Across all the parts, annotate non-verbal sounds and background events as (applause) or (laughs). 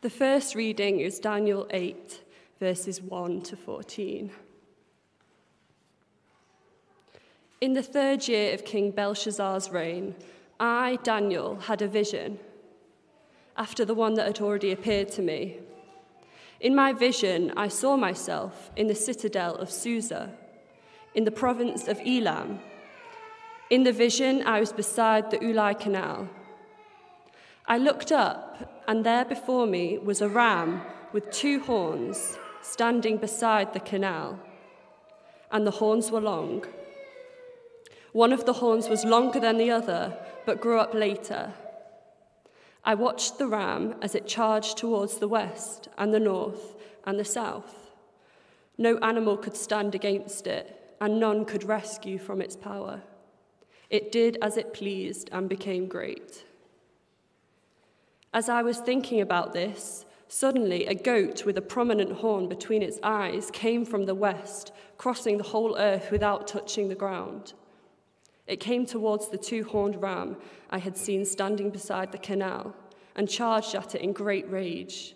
The first reading is Daniel 8, verses 1 to 14. In the third year of King Belshazzar's reign, I, Daniel, had a vision after the one that had already appeared to me. In my vision, I saw myself in the citadel of Susa, in the province of Elam. In the vision, I was beside the Ulai Canal. I looked up, and there before me was a ram with two horns standing beside the canal, and the horns were long. One of the horns was longer than the other, but grew up later. I watched the ram as it charged towards the west and the north and the south. No animal could stand against it, and none could rescue from its power. It did as it pleased and became great. As I was thinking about this, suddenly a goat with a prominent horn between its eyes came from the west, crossing the whole earth without touching the ground. It came towards the two horned ram I had seen standing beside the canal and charged at it in great rage.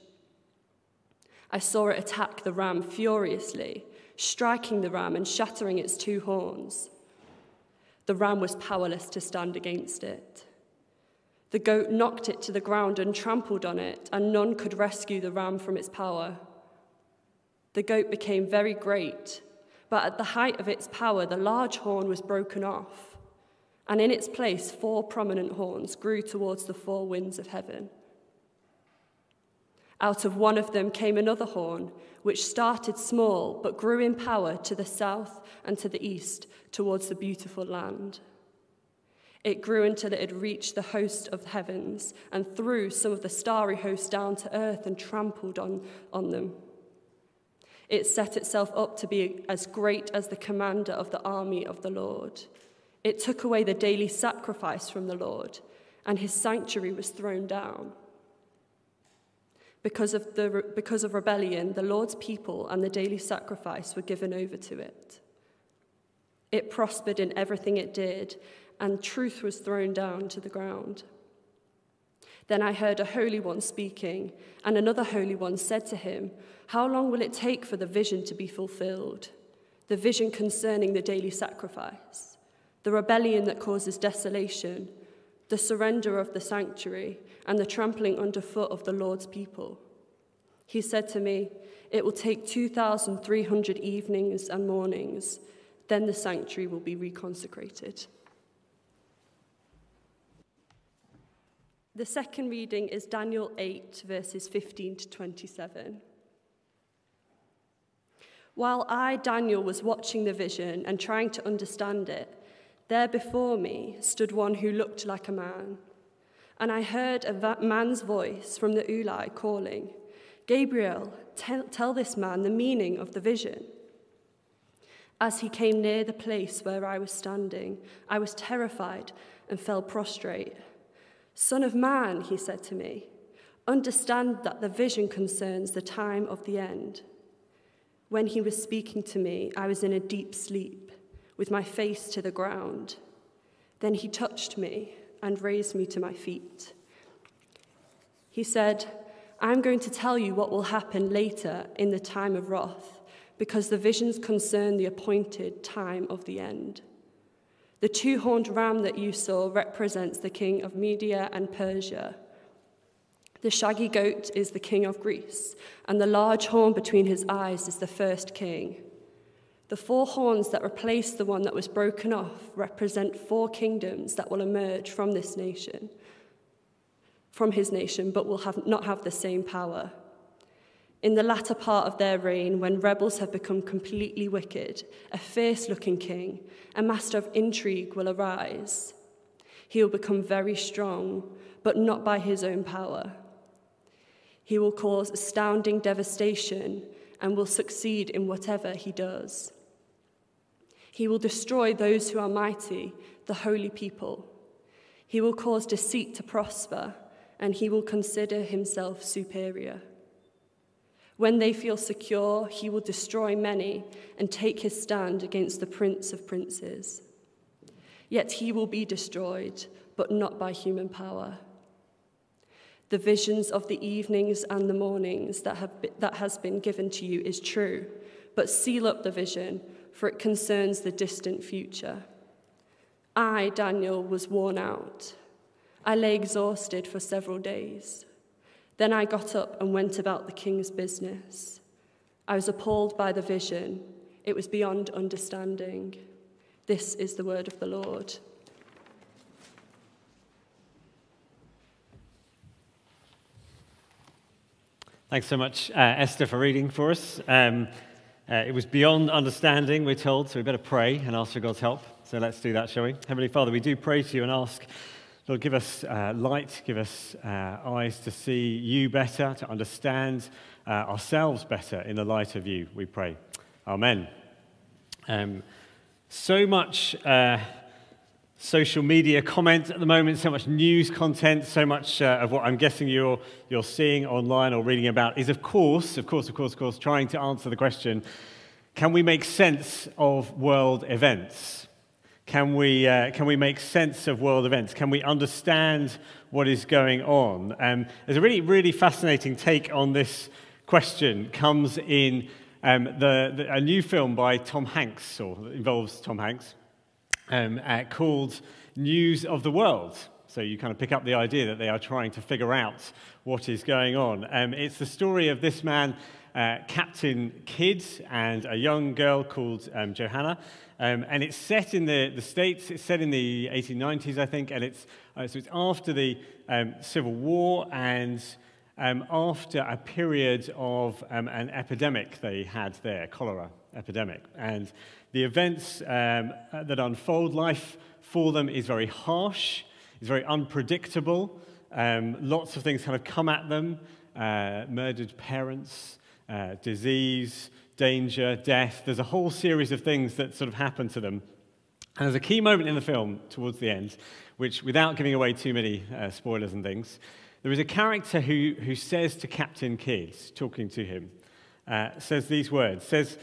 I saw it attack the ram furiously, striking the ram and shattering its two horns. The ram was powerless to stand against it. The goat knocked it to the ground and trampled on it, and none could rescue the ram from its power. The goat became very great, but at the height of its power, the large horn was broken off, and in its place, four prominent horns grew towards the four winds of heaven. Out of one of them came another horn, which started small but grew in power to the south and to the east towards the beautiful land. It grew until it had reached the host of the heavens and threw some of the starry hosts down to earth and trampled on, on them. It set itself up to be as great as the commander of the army of the Lord. It took away the daily sacrifice from the Lord, and his sanctuary was thrown down. Because of, the, because of rebellion, the Lord's people and the daily sacrifice were given over to it. It prospered in everything it did and truth was thrown down to the ground. Then I heard a holy one speaking, and another holy one said to him, How long will it take for the vision to be fulfilled? The vision concerning the daily sacrifice, the rebellion that causes desolation, the surrender of the sanctuary, and the trampling underfoot of the Lord's people. He said to me, It will take 2,300 evenings and mornings, then the sanctuary will be reconsecrated. The second reading is Daniel 8, verses 15 to 27. While I, Daniel, was watching the vision and trying to understand it, there before me stood one who looked like a man. And I heard a man's voice from the Ulai calling, Gabriel, tell, tell this man the meaning of the vision. As he came near the place where I was standing, I was terrified and fell prostrate. Son of man, he said to me, understand that the vision concerns the time of the end. When he was speaking to me, I was in a deep sleep, with my face to the ground. Then he touched me and raised me to my feet. He said, I'm going to tell you what will happen later in the time of wrath, because the visions concern the appointed time of the end. The two horned ram that you saw represents the king of Media and Persia. The shaggy goat is the king of Greece, and the large horn between his eyes is the first king. The four horns that replace the one that was broken off represent four kingdoms that will emerge from this nation, from his nation, but will have, not have the same power. In the latter part of their reign, when rebels have become completely wicked, a fierce looking king, a master of intrigue, will arise. He will become very strong, but not by his own power. He will cause astounding devastation and will succeed in whatever he does. He will destroy those who are mighty, the holy people. He will cause deceit to prosper, and he will consider himself superior. When they feel secure, he will destroy many and take his stand against the prince of princes. Yet he will be destroyed, but not by human power. the visions of the evenings and the mornings that, have that has been given to you is true, but seal up the vision, for it concerns the distant future. I, Daniel, was worn out. I lay exhausted for several days. Then I got up and went about the king's business. I was appalled by the vision, it was beyond understanding. This is the word of the Lord. Thanks so much, uh, Esther, for reading for us. Um, uh, it was beyond understanding, we're told, so we better pray and ask for God's help. So let's do that, shall we? Heavenly Father, we do pray to you and ask, Lord, give us uh, light, give us uh, eyes to see you better, to understand uh, ourselves better in the light of you, we pray. Amen. Um, so much uh, social media comment at the moment, so much news content, so much uh, of what I'm guessing you're, you're seeing online or reading about is, of course, of course, of course, of course, trying to answer the question can we make sense of world events? Can we, uh, can we make sense of world events? Can we understand what is going on? Um, there's a really, really fascinating take on this question comes in um, the, the, a new film by Tom Hanks, or involves Tom Hanks, um, uh, called News of the World. So you kind of pick up the idea that they are trying to figure out what is going on. Um, it's the story of this man, uh, Captain Kidd, and a young girl called um, Johanna. Um, and it's set in the, the States, it's set in the 1890s, I think, and it's, uh, so it's after the um, Civil War and um, after a period of um, an epidemic they had there, cholera epidemic. And the events um, that unfold, life for them is very harsh, it's very unpredictable. Lots of things kind of come at them uh, murdered parents, uh, disease, danger, death. There's a whole series of things that sort of happen to them. And there's a key moment in the film towards the end, which, without giving away too many uh, spoilers and things, there is a character who, who says to Captain Kidd, talking to him, uh, says these words, says,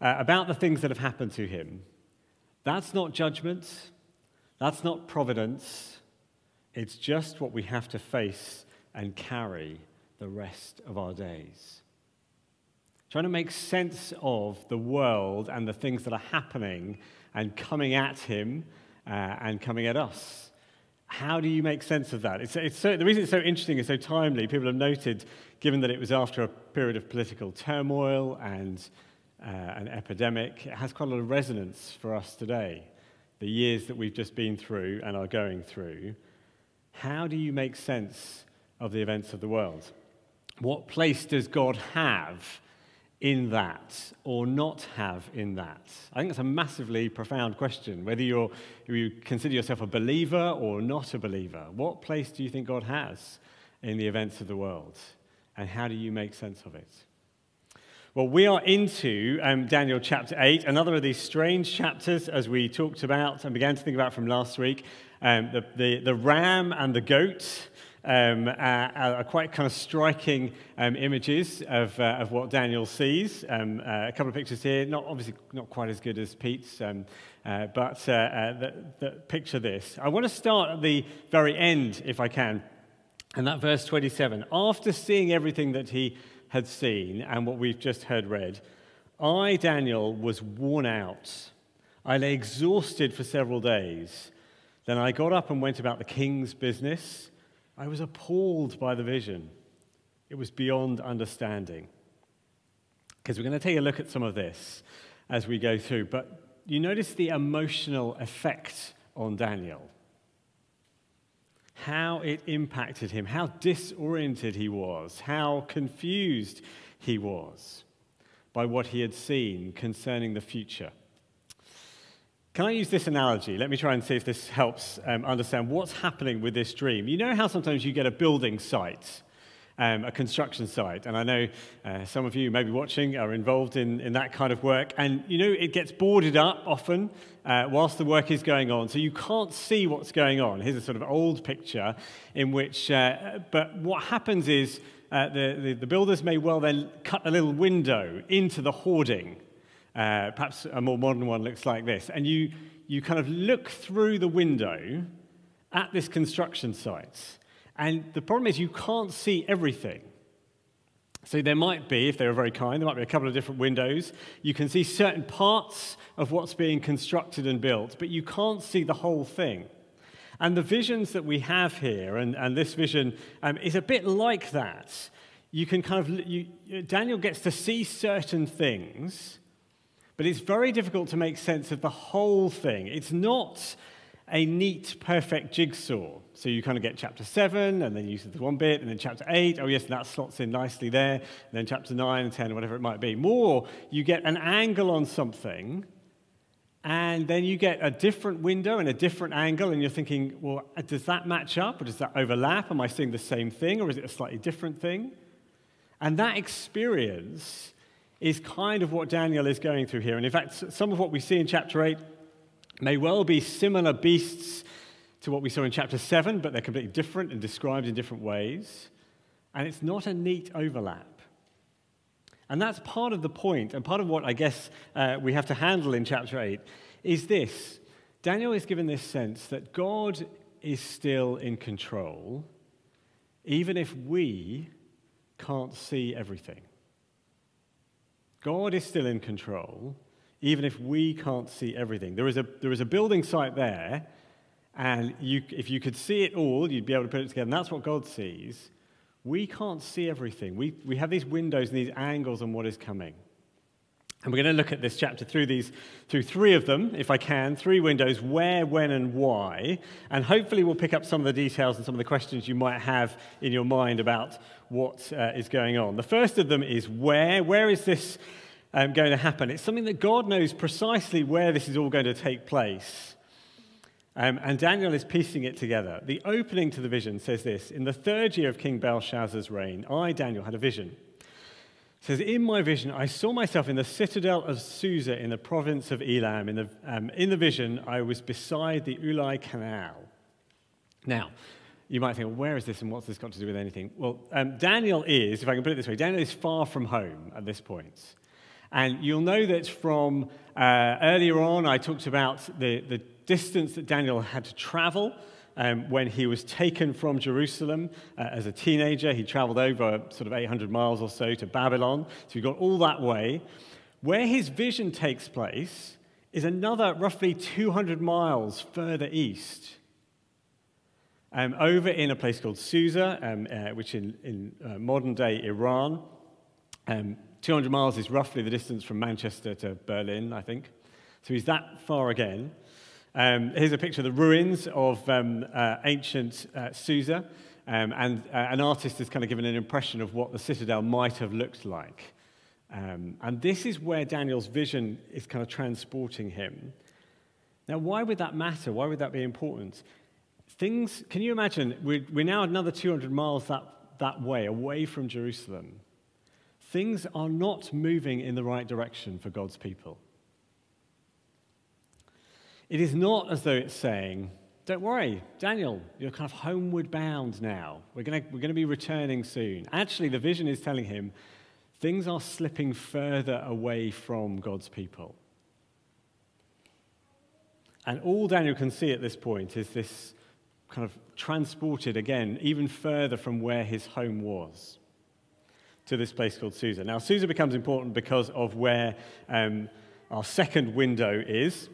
uh, about the things that have happened to him. That's not judgment, that's not providence, it's just what we have to face and carry the rest of our days. Trying to make sense of the world and the things that are happening and coming at him uh, and coming at us. How do you make sense of that? It's, it's so, the reason it's so interesting and so timely, people have noted, given that it was after a period of political turmoil and uh, an epidemic, it has quite a lot of resonance for us today. The years that we've just been through and are going through. How do you make sense of the events of the world? What place does God have in that or not have in that? I think it's a massively profound question. Whether you're, you consider yourself a believer or not a believer, what place do you think God has in the events of the world? And how do you make sense of it? Well, we are into um, Daniel chapter 8, another of these strange chapters, as we talked about and began to think about from last week. Um, the, the, the, ram and the goat um, are, are, quite kind of striking um, images of, uh, of what Daniel sees. Um, uh, a couple of pictures here, not obviously not quite as good as Pete's, um, uh, but uh, uh, the, the, picture this. I want to start at the very end, if I can. And that verse 27. After seeing everything that he had seen and what we've just heard read, I, Daniel, was worn out. I lay exhausted for several days. Then I got up and went about the king's business. I was appalled by the vision. It was beyond understanding. Because we're going to take a look at some of this as we go through. But you notice the emotional effect on Daniel how it impacted him, how disoriented he was, how confused he was by what he had seen concerning the future. Can I use this analogy? Let me try and see if this helps um, understand what's happening with this dream. You know how sometimes you get a building site um, a construction site. And I know uh, some of you maybe watching are involved in, in that kind of work. And you know, it gets boarded up often uh, whilst the work is going on. So you can't see what's going on. Here's a sort of old picture in which, uh, but what happens is uh, the, the, the, builders may well then cut a little window into the hoarding. Uh, perhaps a more modern one looks like this. And you, you kind of look through the window at this construction site And the problem is, you can't see everything. So there might be, if they were very kind, there might be a couple of different windows. You can see certain parts of what's being constructed and built, but you can't see the whole thing. And the visions that we have here, and, and this vision um, is a bit like that. You can kind of, you, Daniel gets to see certain things, but it's very difficult to make sense of the whole thing. It's not a neat, perfect jigsaw. So you kind of get chapter 7, and then you see the one bit, and then chapter 8, oh yes, and that slots in nicely there, and then chapter 9 and 10, whatever it might be. More, you get an angle on something, and then you get a different window and a different angle, and you're thinking, well, does that match up, or does that overlap? Am I seeing the same thing, or is it a slightly different thing? And that experience is kind of what Daniel is going through here. And in fact, some of what we see in chapter 8 may well be similar beasts to what we saw in chapter 7, but they're completely different and described in different ways. And it's not a neat overlap. And that's part of the point, and part of what I guess uh, we have to handle in chapter 8 is this Daniel is given this sense that God is still in control, even if we can't see everything. God is still in control, even if we can't see everything. There is a, there is a building site there, and you, if you could see it all, you'd be able to put it together, and that's what God sees. We can't see everything. We, we have these windows and these angles on what is coming. And we're going to look at this chapter through these, through three of them, if I can, three windows, where, when, and why. And hopefully we'll pick up some of the details and some of the questions you might have in your mind about what uh, is going on. The first of them is where. Where is this um, going to happen. It's something that God knows precisely where this is all going to take place. Um, and Daniel is piecing it together. The opening to the vision says this In the third year of King Belshazzar's reign, I, Daniel, had a vision. Says, In my vision, I saw myself in the citadel of Susa in the province of Elam. In the, um, in the vision, I was beside the Ulai Canal. Now, you might think, well, where is this and what's this got to do with anything? Well, um, Daniel is, if I can put it this way, Daniel is far from home at this point. And you'll know that from uh, earlier on, I talked about the, the distance that Daniel had to travel um, when he was taken from Jerusalem uh, as a teenager. He traveled over sort of 800 miles or so to Babylon. So he got all that way. Where his vision takes place is another roughly 200 miles further east. Um, over in a place called Susa, um, uh, which in, in uh, modern day Iran. Um, 200 miles is roughly the distance from Manchester to Berlin, I think. So he's that far again. Um, here's a picture of the ruins of um, uh, ancient uh, Susa. Um, and uh, an artist has kind of given an impression of what the citadel might have looked like. Um, and this is where Daniel's vision is kind of transporting him. Now, why would that matter? Why would that be important? Things, can you imagine, we're, we're now another 200 miles that, that way, away from Jerusalem things are not moving in the right direction for God's people. It is not as though it's saying, Don't worry, Daniel, you're kind of homeward bound now. We're going we're to be returning soon. Actually, the vision is telling him things are slipping further away from God's people. And all Daniel can see at this point is this kind of transported again, even further from where his home was to this place called Susa. Now, Susa becomes important because of where um, our second window is,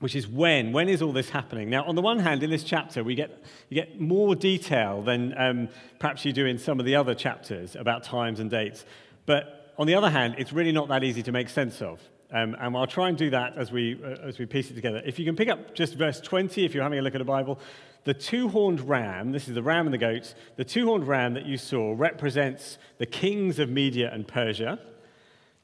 which is when. When is all this happening? Now, on the one hand, in this chapter, we get, you get more detail than um, perhaps you do in some of the other chapters about times and dates. But on the other hand, it's really not that easy to make sense of. Um, and I'll try and do that as we, uh, as we piece it together. If you can pick up just verse 20, if you're having a look at the Bible, the two horned ram, this is the ram and the goats, the two horned ram that you saw represents the kings of Media and Persia.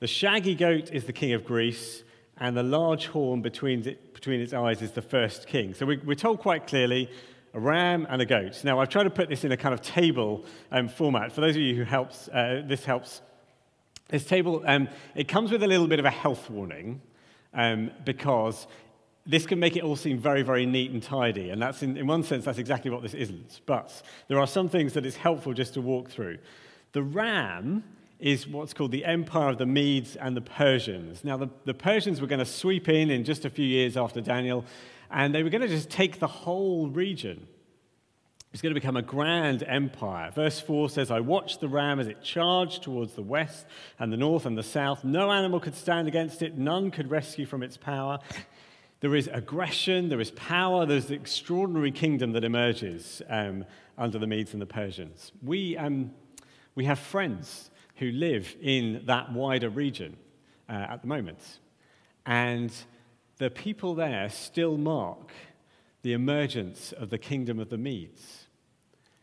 The shaggy goat is the king of Greece, and the large horn between, it, between its eyes is the first king. So we, are told quite clearly a ram and a goat. Now, I've tried to put this in a kind of table um, format. For those of you who helps, uh, this helps. This table, um, it comes with a little bit of a health warning um, because this can make it all seem very, very neat and tidy. And that's in, in one sense, that's exactly what this isn't. But there are some things that it's helpful just to walk through. The ram is what's called the Empire of the Medes and the Persians. Now, the, the Persians were going to sweep in in just a few years after Daniel, and they were going to just take the whole region. It's going to become a grand empire. Verse 4 says, I watched the ram as it charged towards the west and the north and the south. No animal could stand against it, none could rescue from its power. There is aggression, there is power, there's the extraordinary kingdom that emerges um, under the Medes and the Persians. We, um, we have friends who live in that wider region uh, at the moment. And the people there still mark the emergence of the kingdom of the Medes.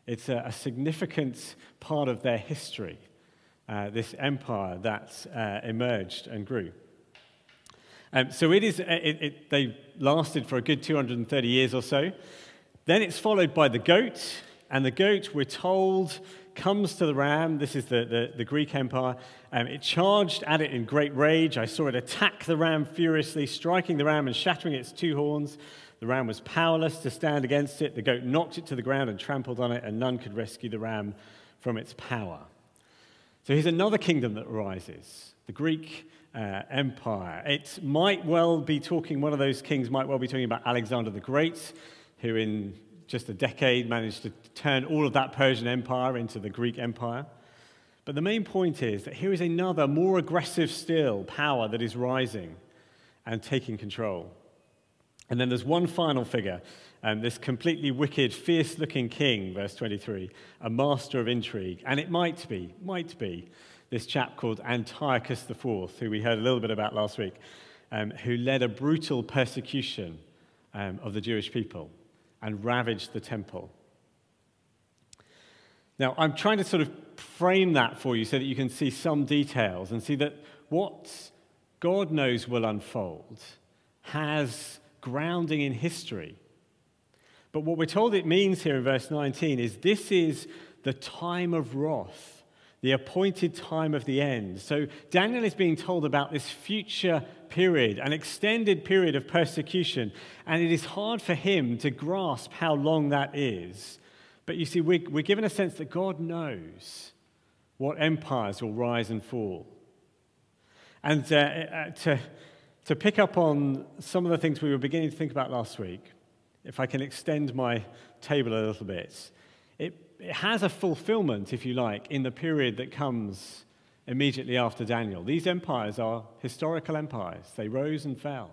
It's a, a significant part of their history, uh, this empire that uh, emerged and grew. Um, so it is, uh, it, it, they lasted for a good 230 years or so. Then it's followed by the goat, and the goat, we're told, comes to the ram. This is the, the, the Greek Empire. Um, it charged at it in great rage. I saw it attack the ram furiously, striking the ram and shattering its two horns. The ram was powerless to stand against it. The goat knocked it to the ground and trampled on it, and none could rescue the ram from its power. So here's another kingdom that rises the Greek uh, Empire. It might well be talking, one of those kings might well be talking about Alexander the Great, who in just a decade managed to turn all of that Persian Empire into the Greek Empire. But the main point is that here is another, more aggressive still, power that is rising and taking control. And then there's one final figure, um, this completely wicked, fierce looking king, verse 23, a master of intrigue. And it might be, might be, this chap called Antiochus IV, who we heard a little bit about last week, um, who led a brutal persecution um, of the Jewish people and ravaged the temple. Now, I'm trying to sort of frame that for you so that you can see some details and see that what God knows will unfold has grounding in history. But what we're told it means here in verse 19 is this is the time of wrath, the appointed time of the end. So Daniel is being told about this future period, an extended period of persecution, and it is hard for him to grasp how long that is. But you see, we're, we're given a sense that God knows what empires will rise and fall. And uh, uh, to, to pick up on some of the things we were beginning to think about last week, if I can extend my table a little bit, it, it has a fulfillment, if you like, in the period that comes immediately after Daniel. These empires are historical empires, they rose and fell.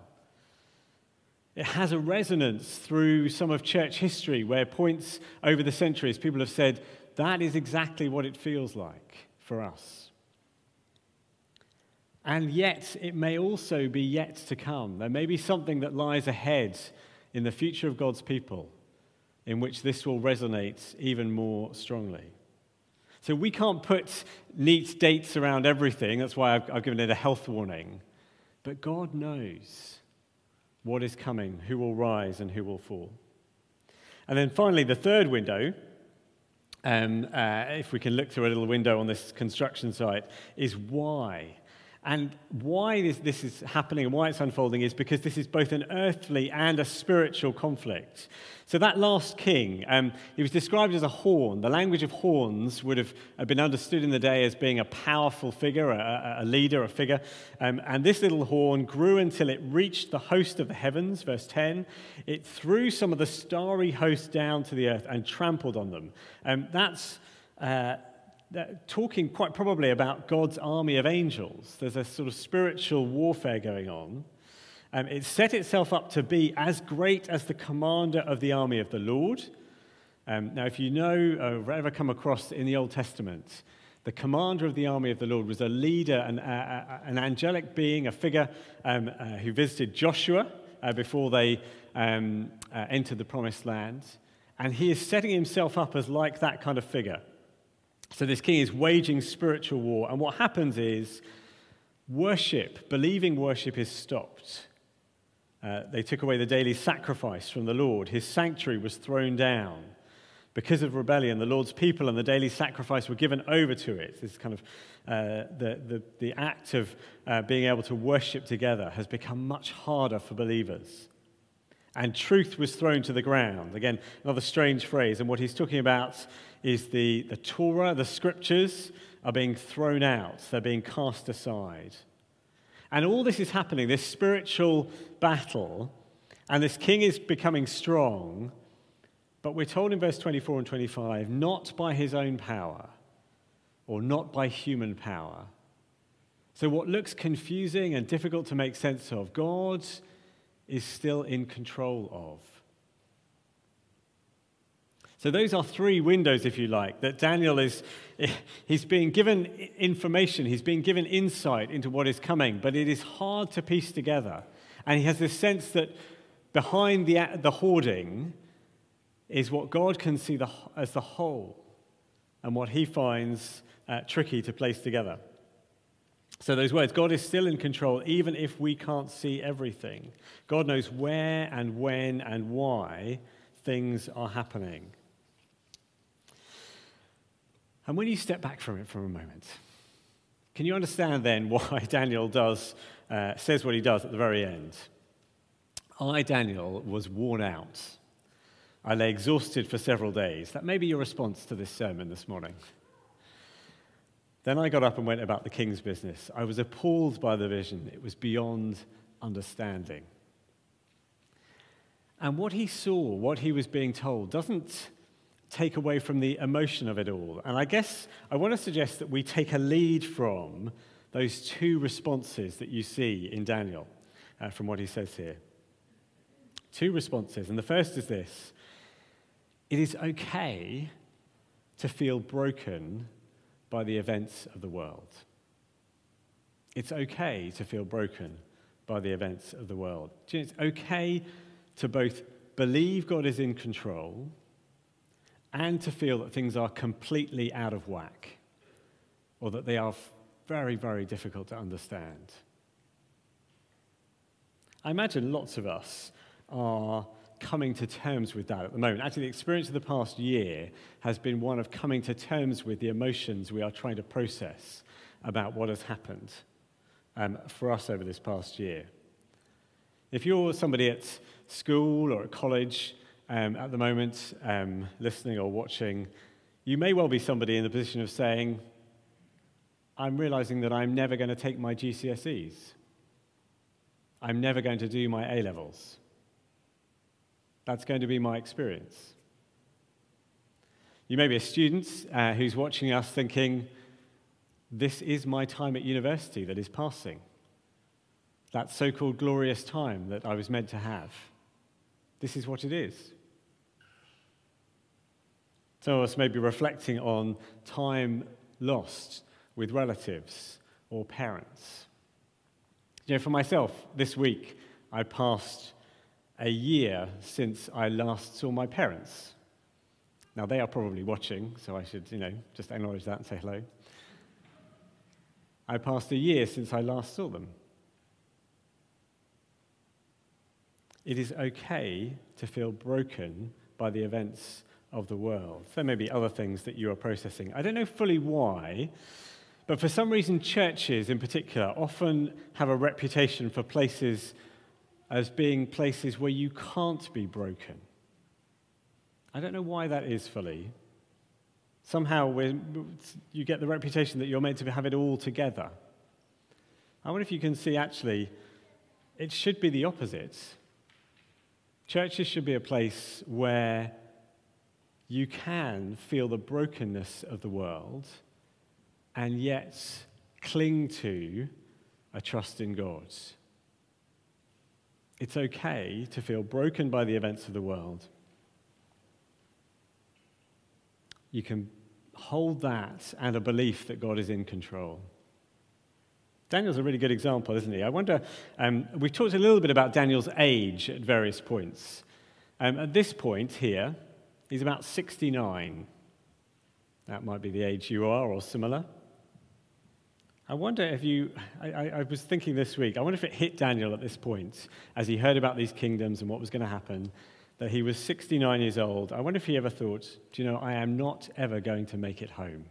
It has a resonance through some of church history where points over the centuries people have said, that is exactly what it feels like for us. And yet, it may also be yet to come. There may be something that lies ahead in the future of God's people in which this will resonate even more strongly. So we can't put neat dates around everything. That's why I've, I've given it a health warning. But God knows what is coming, who will rise and who will fall. And then finally, the third window, um, uh, if we can look through a little window on this construction site, is why. And why this, this is happening and why it's unfolding is because this is both an earthly and a spiritual conflict. So, that last king, um, he was described as a horn. The language of horns would have been understood in the day as being a powerful figure, a, a leader, a figure. Um, and this little horn grew until it reached the host of the heavens, verse 10. It threw some of the starry host down to the earth and trampled on them. Um, that's. Uh, talking quite probably about God's army of angels. There's a sort of spiritual warfare going on. Um, it set itself up to be as great as the commander of the army of the Lord. Um, now, if you know or ever come across in the Old Testament, the commander of the army of the Lord was a leader, an, uh, an angelic being, a figure um, uh, who visited Joshua uh, before they um, uh, entered the promised land. And he is setting himself up as like that kind of figure. So this king is waging spiritual war. And what happens is worship, believing worship, is stopped. Uh, they took away the daily sacrifice from the Lord. His sanctuary was thrown down. Because of rebellion, the Lord's people and the daily sacrifice were given over to it. This kind of uh, the, the, the act of uh, being able to worship together has become much harder for believers. And truth was thrown to the ground. Again, another strange phrase. And what he's talking about is the, the Torah, the scriptures, are being thrown out, they're being cast aside. And all this is happening, this spiritual battle, and this king is becoming strong. But we're told in verse 24 and 25 not by his own power or not by human power. So, what looks confusing and difficult to make sense of, God is still in control of. So those are three windows, if you like, that Daniel is, he's being given information, he's being given insight into what is coming, but it is hard to piece together. And he has this sense that behind the, the hoarding is what God can see the, as the whole and what he finds uh, tricky to place together. So, those words God is still in control, even if we can't see everything. God knows where and when and why things are happening. And when you step back from it for a moment, can you understand then (laughs) why Daniel does, uh, says what he does at the very end? I, Daniel, was worn out. I lay exhausted for several days. That may be your response to this sermon this morning. Then I got up and went about the king's business. I was appalled by the vision, it was beyond understanding. And what he saw, what he was being told, doesn't take away from the emotion of it all. And I guess I want to suggest that we take a lead from those two responses that you see in Daniel uh, from what he says here. Two responses. And the first is this it is okay to feel broken by the events of the world. It's okay to feel broken by the events of the world. It's okay to both believe God is in control and to feel that things are completely out of whack or that they are very, very difficult to understand. I imagine lots of us are coming to terms with that at the moment. Actually, the experience of the past year has been one of coming to terms with the emotions we are trying to process about what has happened um, for us over this past year. If you're somebody at school or at college um, at the moment, um, listening or watching, you may well be somebody in the position of saying, I'm realizing that I'm never going to take my GCSEs. I'm never going to do my A levels. That's going to be my experience. You may be a student uh, who's watching us thinking, this is my time at university that is passing. That so called glorious time that I was meant to have. This is what it is. Some of us may be reflecting on time lost with relatives or parents. You know, for myself, this week I passed a year since I last saw my parents. Now, they are probably watching, so I should, you know, just acknowledge that and say hello. I passed a year since I last saw them. It is okay to feel broken by the events of the world. There may be other things that you are processing. I don't know fully why, but for some reason, churches in particular often have a reputation for places as being places where you can't be broken. I don't know why that is fully. Somehow you get the reputation that you're meant to have it all together. I wonder if you can see actually, it should be the opposite. Churches should be a place where you can feel the brokenness of the world and yet cling to a trust in God. It's okay to feel broken by the events of the world. You can hold that and a belief that God is in control. Daniel's a really good example, isn't he? I wonder, um, we've talked a little bit about Daniel's age at various points. Um, at this point here, He's about 69. That might be the age you are or similar. I wonder if you, I, I, was thinking this week, I wonder if it hit Daniel at this point as he heard about these kingdoms and what was going to happen, that he was 69 years old. I wonder if he ever thought, do you know, I am not ever going to make it home.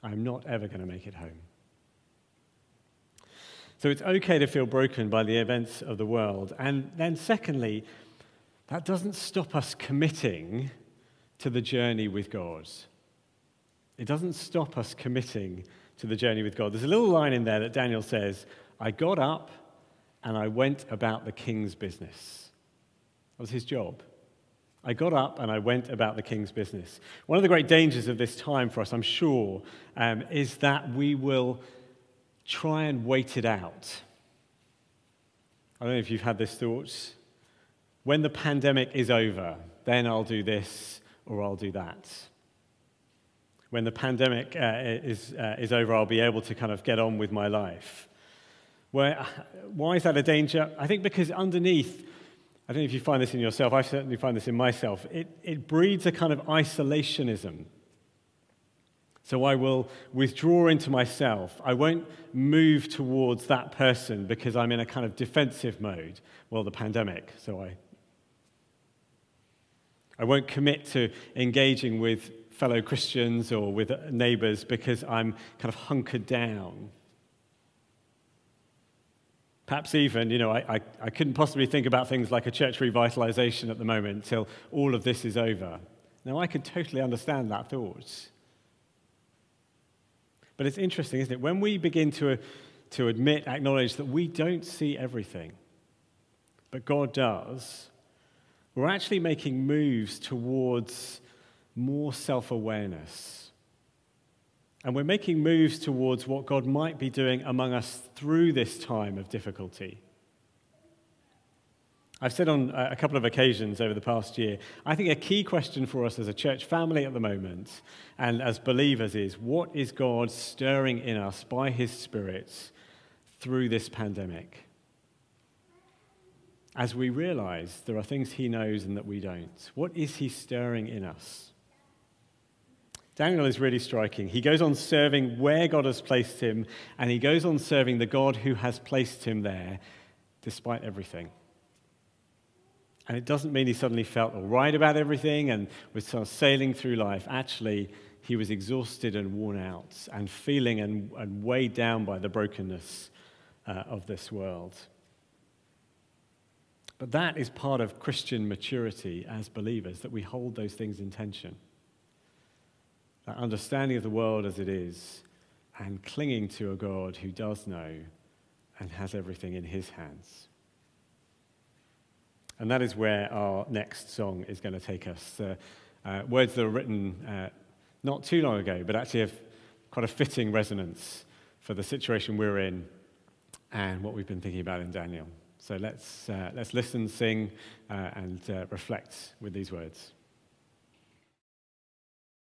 I'm not ever going to make it home. So it's okay to feel broken by the events of the world. And then, secondly, that doesn't stop us committing to the journey with God. It doesn't stop us committing to the journey with God. There's a little line in there that Daniel says, I got up and I went about the king's business. That was his job. I got up and I went about the king's business. One of the great dangers of this time for us, I'm sure, um, is that we will try and wait it out. I don't know if you've had this thought. When the pandemic is over, then I'll do this or I'll do that. When the pandemic uh, is, uh, is over, I'll be able to kind of get on with my life. Where, why is that a danger? I think because underneath, I don't know if you find this in yourself, I certainly find this in myself, it, it breeds a kind of isolationism. So I will withdraw into myself. I won't move towards that person because I'm in a kind of defensive mode. Well, the pandemic, so I. I won't commit to engaging with fellow Christians or with neighbors because I'm kind of hunkered down. Perhaps even, you know, I, I, I, couldn't possibly think about things like a church revitalization at the moment until all of this is over. Now, I could totally understand that thought. But it's interesting, isn't it? When we begin to, to admit, acknowledge that we don't see everything, but God does, we're actually making moves towards more self awareness and we're making moves towards what God might be doing among us through this time of difficulty. I've said on a couple of occasions over the past year, I think a key question for us as a church family at the moment and as believers is what is God stirring in us by His Spirit through this pandemic? As we realize there are things He knows and that we don't, what is He stirring in us? Daniel is really striking. He goes on serving where God has placed him, and he goes on serving the God who has placed him there despite everything. And it doesn't mean he suddenly felt all right about everything and was sort of sailing through life. Actually, he was exhausted and worn out and feeling and, and weighed down by the brokenness uh, of this world. But that is part of Christian maturity as believers, that we hold those things in tension that understanding of the world as it is, and clinging to a God who does know and has everything in his hands. And that is where our next song is going to take us. Uh, uh, words that were written uh, not too long ago, but actually have quite a fitting resonance for the situation we're in and what we've been thinking about in Daniel. So let's, uh, let's listen, sing, uh, and uh, reflect with these words.